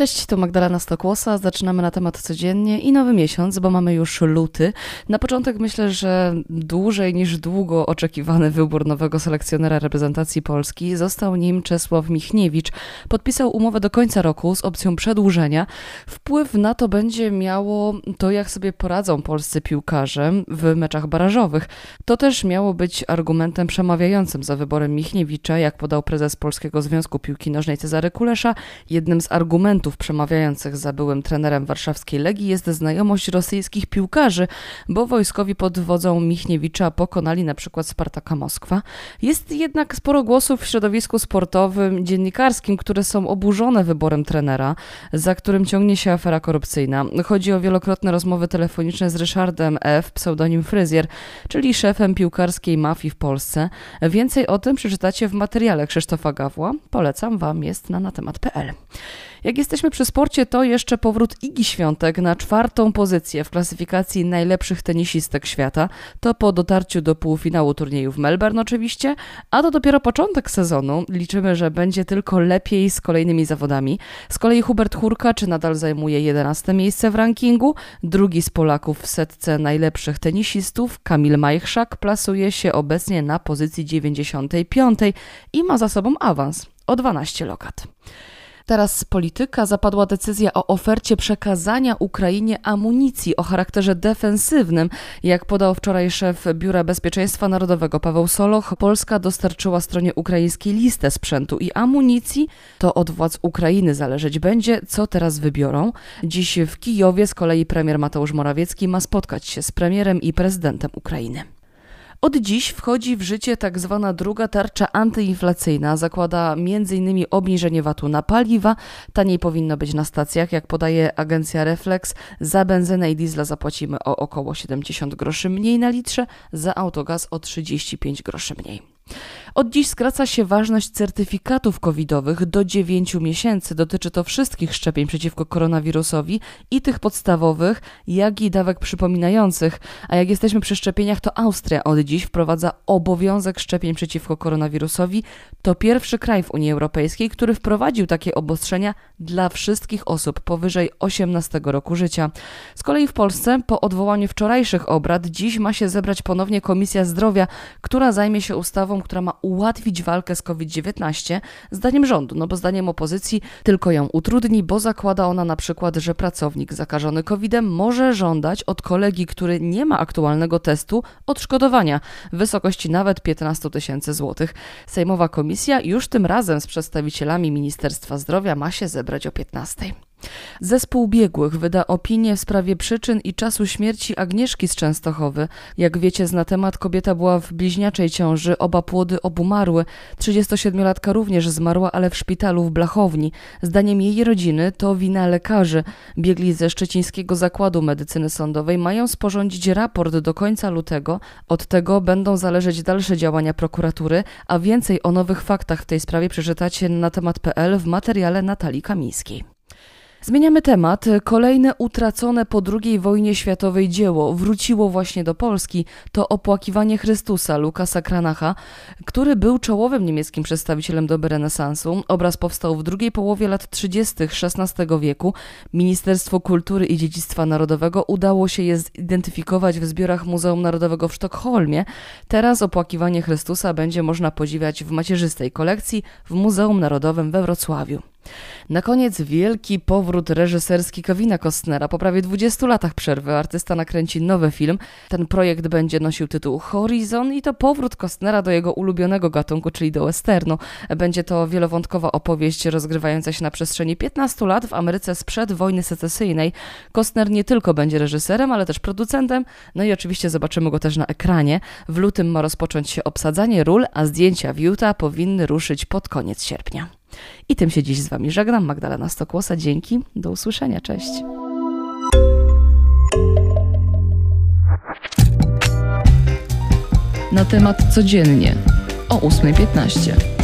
Cześć, to Magdalena Stokłosa. Zaczynamy na temat codziennie i nowy miesiąc, bo mamy już luty. Na początek myślę, że dłużej niż długo oczekiwany wybór nowego selekcjonera reprezentacji Polski został nim Czesław Michniewicz. Podpisał umowę do końca roku z opcją przedłużenia. Wpływ na to będzie miało to, jak sobie poradzą polscy piłkarze w meczach barażowych. To też miało być argumentem przemawiającym za wyborem Michniewicza, jak podał prezes Polskiego Związku Piłki Nożnej Cezary Kulesza. Jednym z argumentów przemawiających za byłym trenerem warszawskiej Legii jest znajomość rosyjskich piłkarzy, bo wojskowi pod wodzą Michniewicza pokonali na przykład Spartaka Moskwa. Jest jednak sporo głosów w środowisku sportowym, dziennikarskim, które są oburzone wyborem trenera, za którym ciągnie się afera korupcyjna. Chodzi o wielokrotne rozmowy telefoniczne z Ryszardem F., pseudonim Fryzjer, czyli szefem piłkarskiej mafii w Polsce. Więcej o tym przeczytacie w materiale Krzysztofa Gawła. Polecam Wam, jest na natemat.pl. Jak jesteśmy przy sporcie, to jeszcze powrót Igi Świątek na czwartą pozycję w klasyfikacji najlepszych tenisistek świata. To po dotarciu do półfinału turnieju w Melbourne oczywiście, a to dopiero początek sezonu. Liczymy, że będzie tylko lepiej z kolejnymi zawodami. Z kolei Hubert Hurkacz nadal zajmuje 11 miejsce w rankingu. Drugi z Polaków w setce najlepszych tenisistów, Kamil Majchrzak, plasuje się obecnie na pozycji 95 i ma za sobą awans o 12 lokat. Teraz polityka zapadła decyzja o ofercie przekazania Ukrainie amunicji o charakterze defensywnym. Jak podał wczoraj szef Biura Bezpieczeństwa Narodowego Paweł Soloch, Polska dostarczyła stronie ukraińskiej listę sprzętu i amunicji. To od władz Ukrainy zależeć będzie, co teraz wybiorą. Dziś w Kijowie z kolei premier Mateusz Morawiecki ma spotkać się z premierem i prezydentem Ukrainy. Od dziś wchodzi w życie tak zwana druga tarcza antyinflacyjna. Zakłada m.in. obniżenie VAT-u na paliwa. Taniej powinno być na stacjach, jak podaje agencja Reflex. Za benzynę i diesla zapłacimy o około 70 groszy mniej na litrze, za autogaz o 35 groszy mniej. Od dziś skraca się ważność certyfikatów covidowych do 9 miesięcy. Dotyczy to wszystkich szczepień przeciwko koronawirusowi i tych podstawowych, jak i dawek przypominających. A jak jesteśmy przy szczepieniach, to Austria od dziś wprowadza obowiązek szczepień przeciwko koronawirusowi. To pierwszy kraj w Unii Europejskiej, który wprowadził takie obostrzenia dla wszystkich osób powyżej 18 roku życia. Z kolei w Polsce po odwołaniu wczorajszych obrad dziś ma się zebrać ponownie Komisja Zdrowia, która zajmie się ustawą, która ma ułatwić walkę z COVID-19, zdaniem rządu, no bo zdaniem opozycji tylko ją utrudni, bo zakłada ona na przykład, że pracownik zakażony COVID-em może żądać od kolegi, który nie ma aktualnego testu, odszkodowania w wysokości nawet 15 tysięcy złotych. Sejmowa komisja już tym razem z przedstawicielami Ministerstwa Zdrowia ma się zebrać o 15. Zespół biegłych wyda opinię w sprawie przyczyn i czasu śmierci Agnieszki z Częstochowy. Jak wiecie, zna temat kobieta była w bliźniaczej ciąży, oba płody obumarły. 37-latka również zmarła, ale w szpitalu w Blachowni. Zdaniem jej rodziny to wina lekarzy. Biegli ze Szczecińskiego Zakładu Medycyny Sądowej mają sporządzić raport do końca lutego. Od tego będą zależeć dalsze działania prokuratury, a więcej o nowych faktach w tej sprawie przeczytacie na temat.pl w materiale Natalii Kamińskiej. Zmieniamy temat. Kolejne utracone po II wojnie światowej dzieło wróciło właśnie do Polski. To opłakiwanie Chrystusa Lukasa Kranacha, który był czołowym niemieckim przedstawicielem doby renesansu. Obraz powstał w drugiej połowie lat 30. XVI wieku. Ministerstwo Kultury i Dziedzictwa Narodowego udało się je zidentyfikować w zbiorach Muzeum Narodowego w Sztokholmie. Teraz opłakiwanie Chrystusa będzie można podziwiać w macierzystej kolekcji w Muzeum Narodowym we Wrocławiu. Na koniec wielki powrót reżyserski Kevina Costnera. Po prawie 20 latach przerwy artysta nakręci nowy film. Ten projekt będzie nosił tytuł Horizon i to powrót Costnera do jego ulubionego gatunku, czyli do westernu. Będzie to wielowątkowa opowieść rozgrywająca się na przestrzeni 15 lat w Ameryce sprzed wojny secesyjnej. Costner nie tylko będzie reżyserem, ale też producentem, no i oczywiście zobaczymy go też na ekranie. W lutym ma rozpocząć się obsadzanie ról, a zdjęcia w Utah powinny ruszyć pod koniec sierpnia. I tym się dziś z Wami żegnam. Magdalena Stokłosa. Dzięki. Do usłyszenia. Cześć. Na temat codziennie o 8.15.